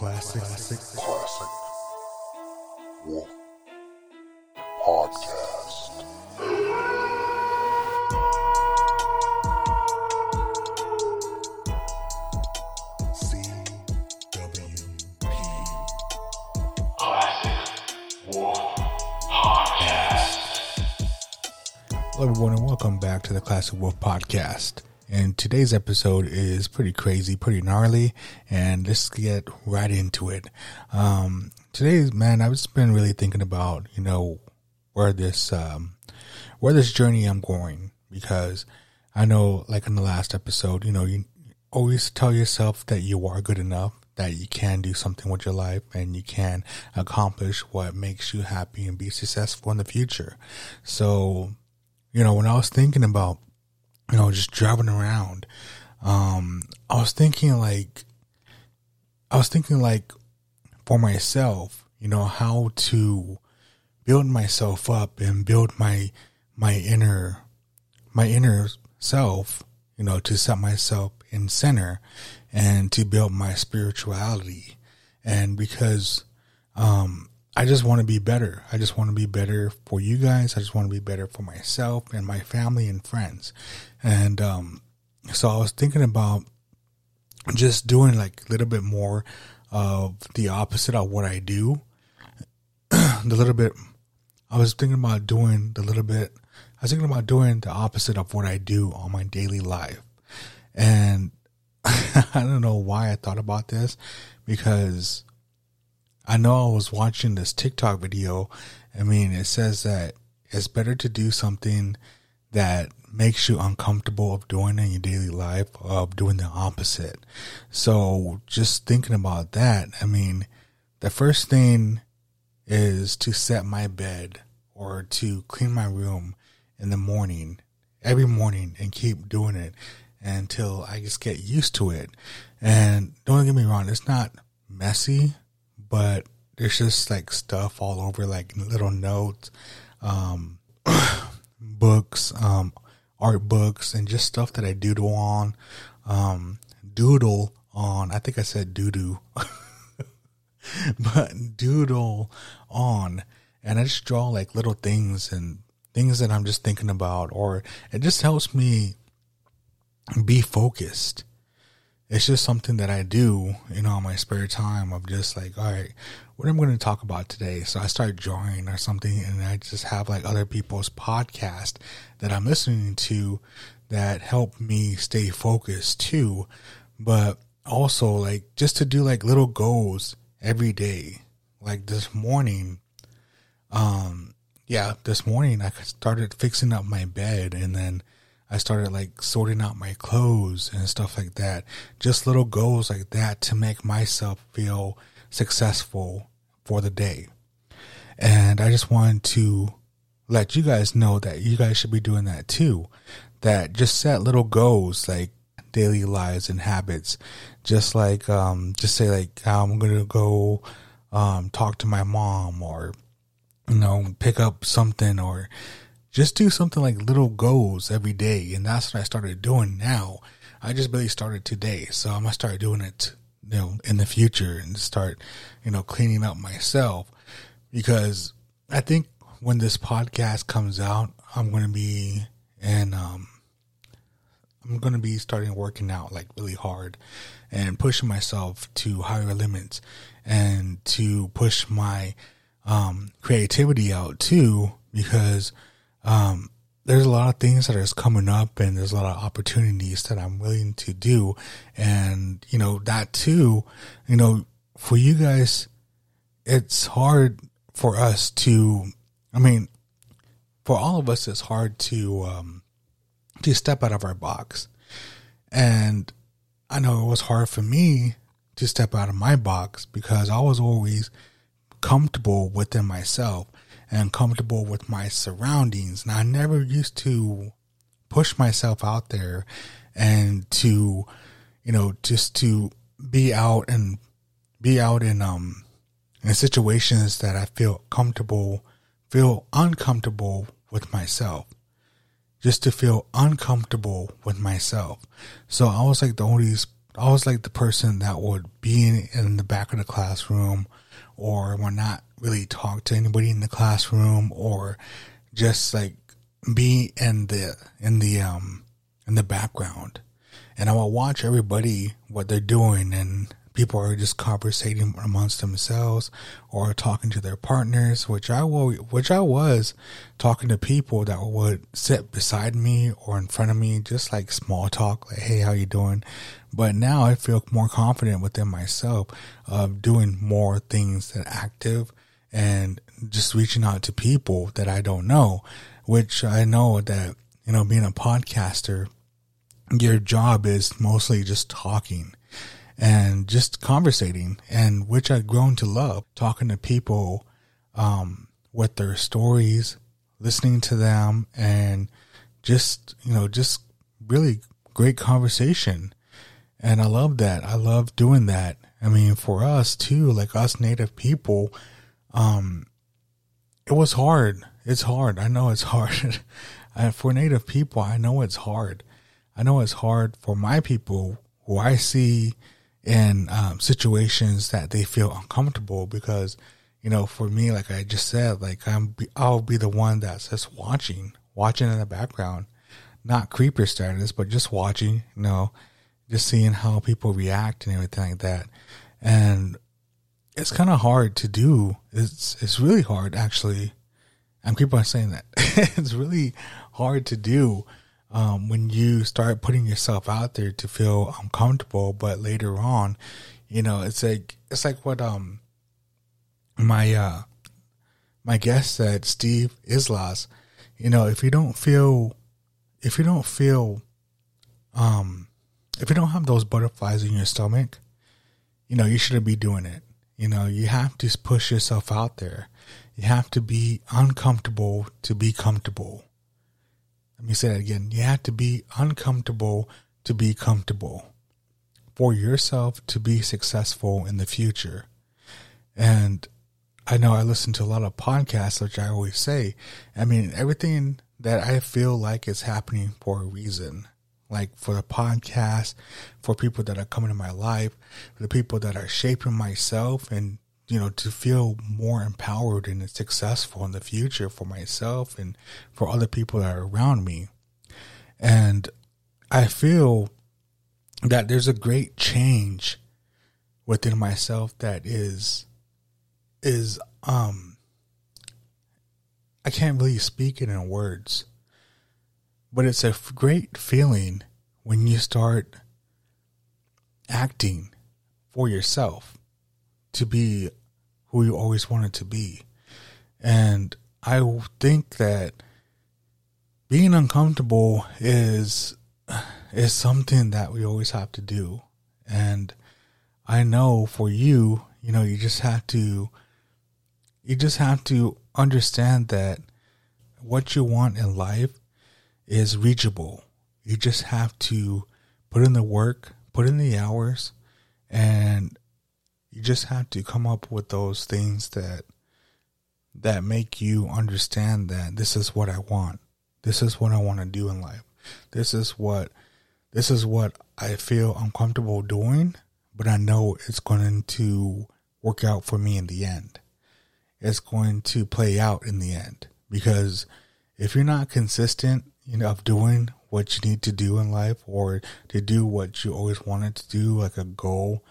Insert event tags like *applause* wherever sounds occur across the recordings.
Classic. Classic. Classic Wolf Podcast. CWP. Hello, everyone, and welcome back to the Classic Wolf Podcast. And today's episode is pretty crazy, pretty gnarly, and let's get right into it. Um, today's man, I've just been really thinking about, you know, where this, um, where this journey I'm going because I know, like in the last episode, you know, you always tell yourself that you are good enough, that you can do something with your life, and you can accomplish what makes you happy and be successful in the future. So, you know, when I was thinking about, you know, just driving around, um, I was thinking like, I was thinking like for myself, you know, how to build myself up and build my, my inner, my inner self, you know, to set myself in center and to build my spirituality. And because, um, I just want to be better. I just want to be better for you guys. I just want to be better for myself and my family and friends. And um, so I was thinking about just doing like a little bit more of the opposite of what I do. *clears throat* the little bit, I was thinking about doing the little bit, I was thinking about doing the opposite of what I do on my daily life. And *laughs* I don't know why I thought about this because I know I was watching this TikTok video. I mean, it says that it's better to do something that makes you uncomfortable of doing in your daily life of doing the opposite. So just thinking about that, I mean, the first thing is to set my bed or to clean my room in the morning, every morning and keep doing it until I just get used to it. And don't get me wrong, it's not messy, but there's just like stuff all over, like little notes, um, *coughs* books, um, art books, and just stuff that I doodle on, um, doodle on. I think I said doo doo, *laughs* but doodle on, and I just draw like little things and things that I'm just thinking about, or it just helps me be focused it's just something that I do, you know, my spare time of just like, all right, what am I going to talk about today? So I start drawing or something and I just have like other people's podcast that I'm listening to that help me stay focused too. But also like just to do like little goals every day. Like this morning, um, yeah, this morning I started fixing up my bed and then I started like sorting out my clothes and stuff like that. Just little goals like that to make myself feel successful for the day. And I just wanted to let you guys know that you guys should be doing that too. That just set little goals like daily lives and habits. Just like, um, just say like, I'm going to go, um, talk to my mom or, you know, pick up something or, just do something like little goals every day. And that's what I started doing now. I just really started today. So I'm going to start doing it, you know, in the future and start, you know, cleaning up myself because I think when this podcast comes out, I'm going to be, and, um, I'm going to be starting working out like really hard and pushing myself to higher limits and to push my, um, creativity out too because, um, there's a lot of things that is coming up and there's a lot of opportunities that I'm willing to do. And, you know, that too, you know, for you guys, it's hard for us to, I mean, for all of us, it's hard to, um, to step out of our box. And I know it was hard for me to step out of my box because I was always comfortable within myself and comfortable with my surroundings. And I never used to push myself out there and to, you know, just to be out and be out in, um, in situations that I feel comfortable, feel uncomfortable with myself. Just to feel uncomfortable with myself. So I was like the only I was like the person that would be in, in the back of the classroom or would not really talk to anybody in the classroom or just like be in the in the um in the background. And I will watch everybody what they're doing and people are just conversating amongst themselves or talking to their partners, which I will, which I was talking to people that would sit beside me or in front of me, just like small talk, like, Hey, how you doing? But now I feel more confident within myself of doing more things that active and just reaching out to people that I don't know, which I know that, you know, being a podcaster, your job is mostly just talking and just conversating and which I've grown to love talking to people, um, with their stories, listening to them and just, you know, just really great conversation. And I love that. I love doing that. I mean, for us too, like us native people, um, it was hard. It's hard. I know it's *laughs* hard. for native people, I know it's hard. I know it's hard for my people who I see in um, situations that they feel uncomfortable because, you know, for me, like I just said, like I'm, I'll be the one that's just watching, watching in the background, not creeper status, but just watching, you know, just seeing how people react and everything like that. And it's kind of hard to do. It's, it's really hard actually. And people are saying that *laughs* it's really hard to do um, when you start putting yourself out there to feel uncomfortable, but later on, you know, it's like it's like what um my uh my guest said, Steve Islas, you know, if you don't feel if you don't feel um if you don't have those butterflies in your stomach, you know, you shouldn't be doing it. You know, you have to push yourself out there. You have to be uncomfortable to be comfortable. Let me say that again. You have to be uncomfortable to be comfortable for yourself to be successful in the future. And I know I listen to a lot of podcasts, which I always say, I mean, everything that I feel like is happening for a reason. Like for the podcast, for people that are coming in my life, for the people that are shaping myself and you know, to feel more empowered and successful in the future for myself and for other people that are around me. And I feel that there's a great change within myself that is, is, um, I can't really speak it in words, but it's a great feeling when you start acting for yourself to be who you always wanted to be. And I think that being uncomfortable is is something that we always have to do. And I know for you, you know, you just have to you just have to understand that what you want in life is reachable. You just have to put in the work, put in the hours, and you just have to come up with those things that that make you understand that this is what I want. This is what I want to do in life. This is what this is what I feel uncomfortable doing, but I know it's going to work out for me in the end. It's going to play out in the end because if you're not consistent, you know, of doing what you need to do in life or to do what you always wanted to do, like a goal,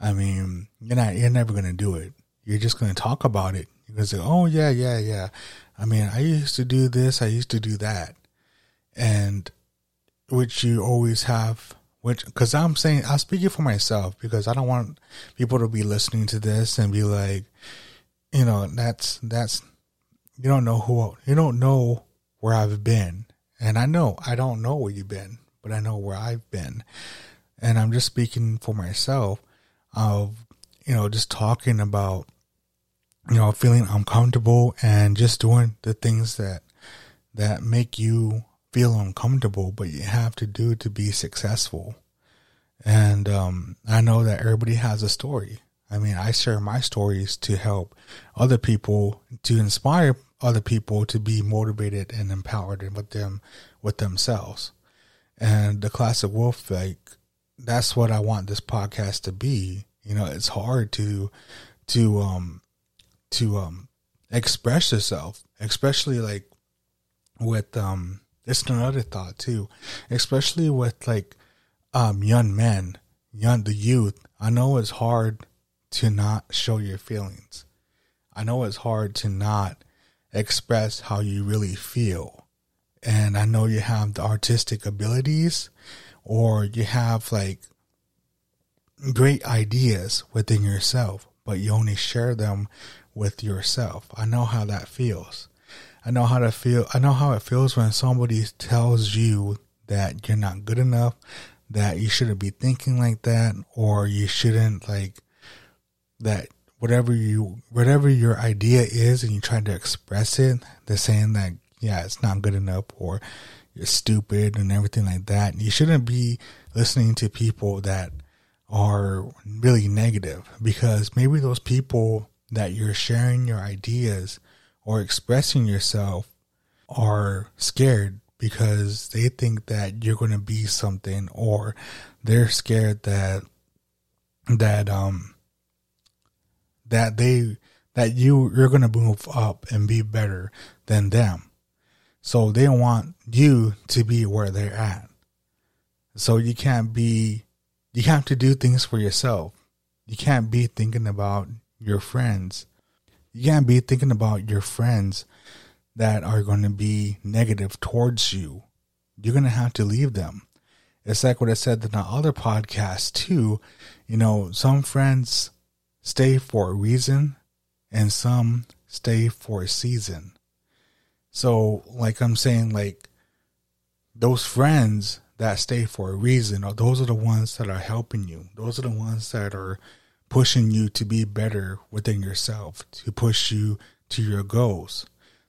I mean, you're not, you're never to do it. You're just to talk about it. You're to say, oh, yeah, yeah, yeah. I mean, I used to do this, I used to do that. And which you always have, which, because I'm saying, I'm speaking for myself because I don't want people to be listening to this and be like, you know, that's, that's, you don't know who, you don't know where I've been. And I know I don't know where you've been, but I know where I've been. And I'm just speaking for myself of, you know, just talking about, you know, feeling uncomfortable and just doing the things that, that make you feel uncomfortable, but you have to do to be successful. And, um, I know that everybody has a story. I mean, I share my stories to help other people, to inspire other people to be motivated and empowered with them, with themselves. And the classic wolf, like, that's what I want this podcast to be. You know, it's hard to to um to um express yourself, especially like with um it's another thought too, especially with like um young men, young the youth. I know it's hard to not show your feelings. I know it's hard to not express how you really feel. And I know you have the artistic abilities or you have like great ideas within yourself, but you only share them with yourself. I know how that feels. I know how to feel. I know how it feels when somebody tells you that you're not good enough, that you shouldn't be thinking like that, or you shouldn't like that whatever you whatever your idea is and you try to express it, they're saying that yeah, it's not good enough or you're stupid and everything like that. You shouldn't be listening to people that are really negative because maybe those people that you're sharing your ideas or expressing yourself are scared because they think that you're going to be something or they're scared that that um that they that you you're going to move up and be better than them so they want you to be where they're at so you can't be you have to do things for yourself you can't be thinking about your friends you can't be thinking about your friends that are going to be negative towards you. You're going to have to leave them. It's like what I said in the other podcast, too. You know, some friends stay for a reason and some stay for a season. So, like I'm saying, like those friends that stay for a reason, or those are the ones that are helping you. Those are the ones that are pushing you to be better within yourself, to push you to your goals.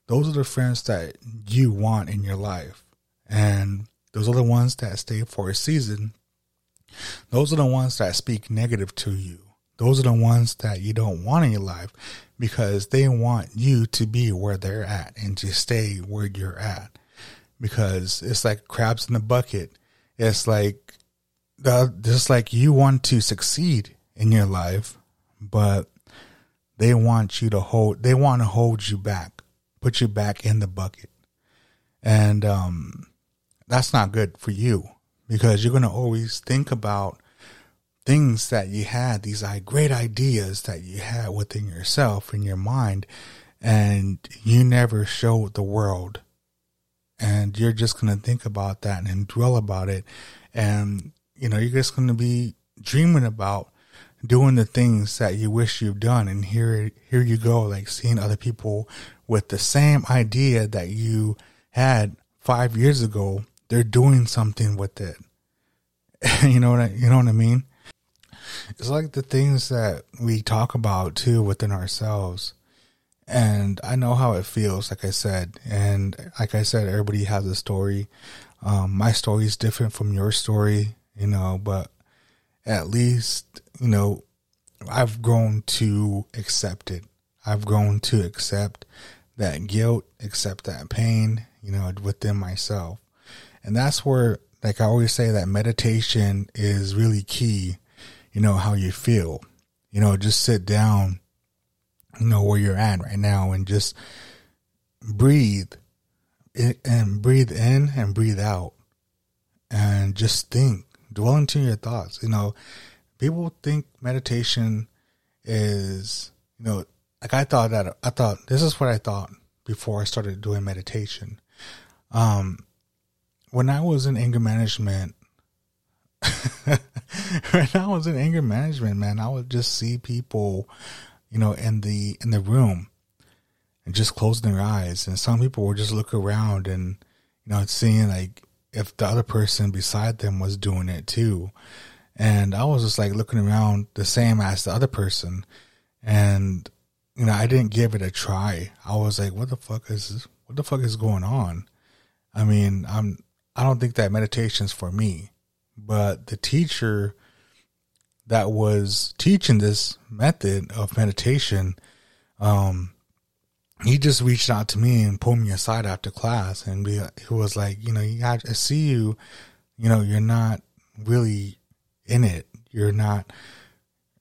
Those are the friends that you want in your life. And those are the ones that stay for a season. Those are the ones that speak negative to you. Those are the ones that you don't want in your life because they want you to be where they're at and to stay where you're at. Because it's like crabs in the bucket. It's like the just like you want to succeed in your life, but they want you to hold, they want to hold you back, put you back in the bucket. And, um, that's not good for you because you're going to always think about things that you had, these great ideas that you had within yourself in your mind, and you never showed the world. And you're just going to think about that and dwell about it. And, you know, you're just going to be dreaming about doing the things that you wish you've done and here here you go like seeing other people with the same idea that you had 5 years ago they're doing something with it *laughs* you know what I, you know what I mean it's like the things that we talk about too within ourselves and I know how it feels like I said and like I said everybody has a story um, my story is different from your story you know but at least, you know, I've grown to accept it. I've grown to accept that guilt, accept that pain, you know, within myself. And that's where, like I always say, that meditation is really key, you know, how you feel. You know, just sit down, you know, where you're at right now and just breathe and breathe in and breathe out and just think dwell into your thoughts. You know, people think meditation is, you know, like I thought that I thought this is what I thought before I started doing meditation. Um, when I was in anger management, *laughs* when I was in anger management, man, I would just see people, you know, in the in the room and just closing their eyes, and some people would just look around and you know, seeing like if the other person beside them was doing it too. And I was just like looking around the same as the other person. And, you know, I didn't give it a try. I was like, what the fuck is this? What the fuck is going on? I mean, I'm, I don't think that meditation's for me, but the teacher that was teaching this method of meditation, um, he just reached out to me and pulled me aside after class and be, he was like, you know, I see you, you know, you're not really in it. You're not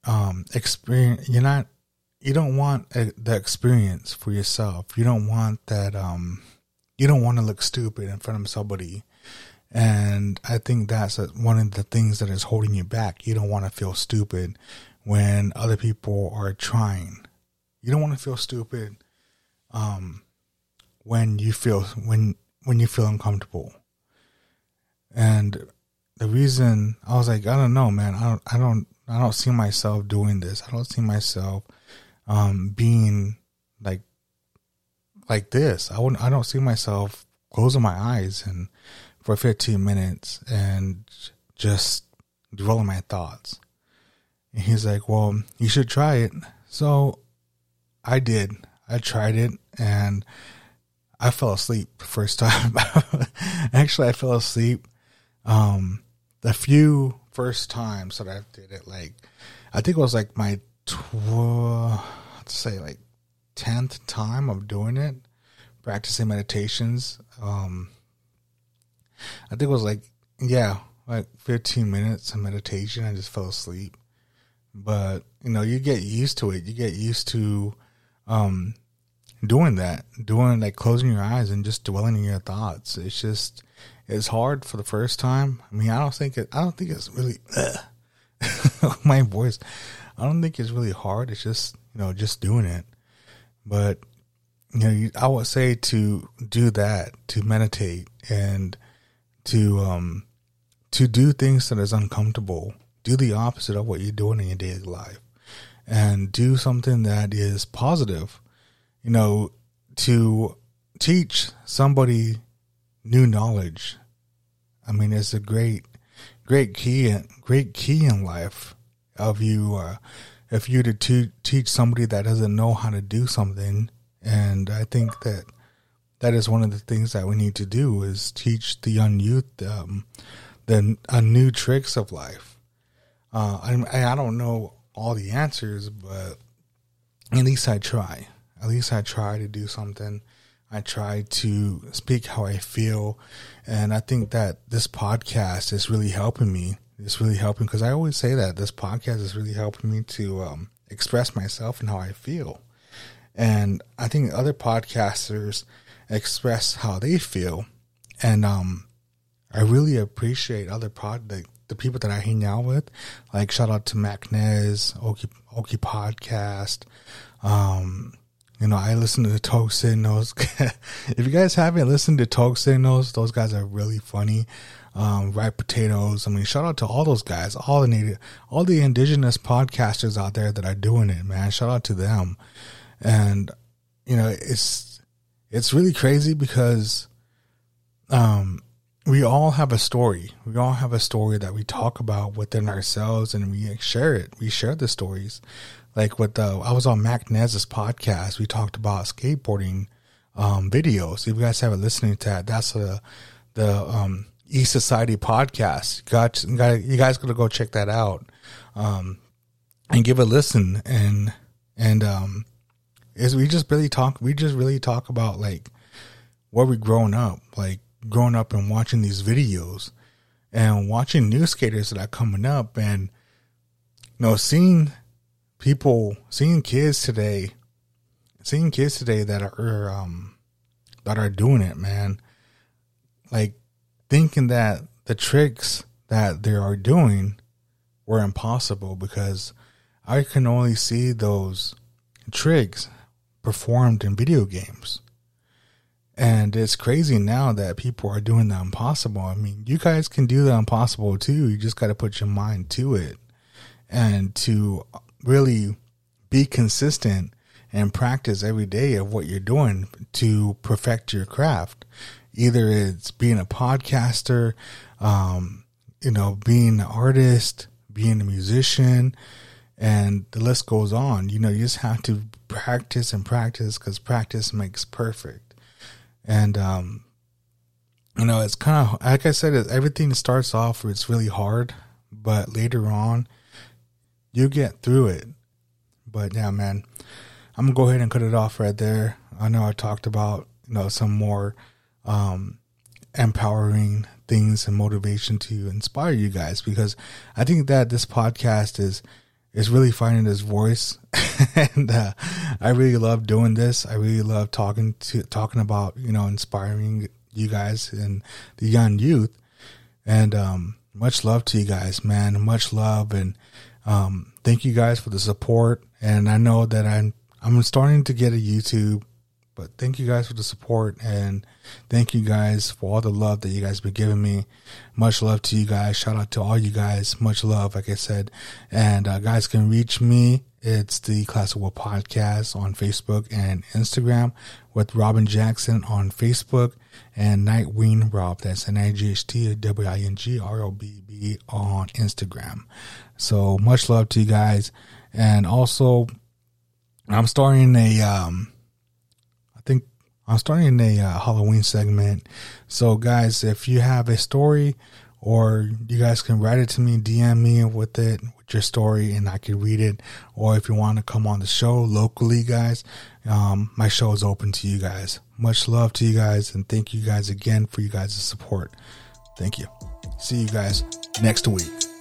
um experience. You're not. You don't want a, the experience for yourself. You don't want that. Um, you don't want to look stupid in front of somebody. And I think that's one of the things that is holding you back. You don't want to feel stupid when other people are trying. You don't want to feel stupid um, when you feel when when you feel uncomfortable. And the reason I was like, I don't know, man. I don't, I don't, I don't see myself doing this. I don't see myself um, being like like this. I wouldn't. I don't see myself closing my eyes and for 15 minutes and just dwelling my thoughts. And he's like, "Well, you should try it." So I did. I tried it and I fell asleep the first *laughs* time. Actually, I fell asleep. Um, the few first times that I did it, like I think it was like my tw- let's say like tenth time of doing it, practicing meditations. Um, I think it was like yeah, like fifteen minutes of meditation. I just fell asleep, but you know, you get used to it. You get used to um doing that, doing like closing your eyes and just dwelling in your thoughts. It's just it's hard for the first time. I mean, I don't think it. I don't think it's really *laughs* my voice. I don't think it's really hard. It's just you know just doing it. But you know, you, I would say to do that, to meditate, and to um to do things that is uncomfortable. Do the opposite of what you're doing in your daily life, and do something that is positive you know, to teach somebody new knowledge. I mean, it's a great, great key, great key in life of you. Uh, if you to te- teach somebody that doesn't know how to do something, and I think that that is one of the things that we need to do is teach the young youth um, the uh, new tricks of life. Uh, I, I don't know all the answers, but at least I try at least I try to do something. I try to speak how I feel. And I think that this podcast is really helping me. It's really helping because I always say that this podcast is really helping me to um, express myself and how I feel. And I think other podcasters express how they feel. And um, I really appreciate other pod the, the people that I hang out with. Like shout out to Mac Nez, Oki Okie Podcast, um, you know, I listen to the Talk Signals. *laughs* if you guys haven't listened to Talk Signals, those guys are really funny. Um, Ripe Potatoes. I mean, shout out to all those guys, all the native, all the indigenous podcasters out there that are doing it, man. Shout out to them. And, you know, it's, it's really crazy because, um, we all have a story. We all have a story that we talk about within ourselves and we share it. We share the stories like with the I was on Mac Nez's podcast. We talked about skateboarding um, videos. If you guys haven't listened to that, that's the the um, East Society podcast. Got, got you guys got to go check that out um, and give a listen. And and um, is we just really talk. We just really talk about like where we growing up, like growing up and watching these videos and watching new skaters that are coming up and you know seeing people seeing kids today, seeing kids today that are um that are doing it, man. Like thinking that the tricks that they are doing were impossible because I can only see those tricks performed in video games. And it's crazy now that people are doing the impossible. I mean, you guys can do the impossible too. You just got to put your mind to it and to really be consistent and practice every day of what you're doing to perfect your craft. Either it's being a podcaster, um, you know, being an artist, being a musician, and the list goes on. You know, you just have to practice and practice because practice makes perfect. And, um, you know, it's kind of, like I said, everything starts off where it's really hard, but later on, you get through it. But yeah, man, I'm gonna go ahead and cut it off right there. I know I talked about you know some more um, empowering things and motivation to inspire you guys because I think that this podcast is is really finding his voice *laughs* and uh, I really love doing this. I really love talking to talking about, you know, inspiring you guys and the young youth. And um much love to you guys, man. Much love and um thank you guys for the support and I know that I'm I'm starting to get a YouTube but thank you guys for the support and thank you guys for all the love that you guys been giving me. Much love to you guys. Shout out to all you guys. Much love, like I said. And uh, guys can reach me. It's the Classic Wolf Podcast on Facebook and Instagram with Robin Jackson on Facebook and Nightwing Rob. That's N I G H T W I N G R O B B on Instagram. So much love to you guys. And also, I'm starting a um, I'm starting a uh, Halloween segment. So, guys, if you have a story or you guys can write it to me, DM me with it, with your story, and I can read it. Or if you want to come on the show locally, guys, um, my show is open to you guys. Much love to you guys, and thank you guys again for you guys' support. Thank you. See you guys next week.